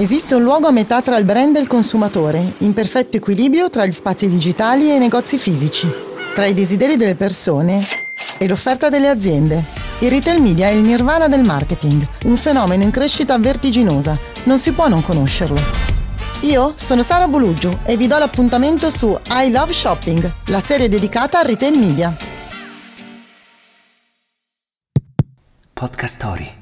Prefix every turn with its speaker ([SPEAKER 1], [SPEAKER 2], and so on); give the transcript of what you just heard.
[SPEAKER 1] Esiste un luogo a metà tra il brand e il consumatore, in perfetto equilibrio tra gli spazi digitali e i negozi fisici, tra i desideri delle persone e l'offerta delle aziende. Il retail media è il nirvana del marketing, un fenomeno in crescita vertiginosa, non si può non conoscerlo. Io sono Sara Boluggio e vi do l'appuntamento su I Love Shopping, la serie dedicata al retail media.
[SPEAKER 2] Podcast Story.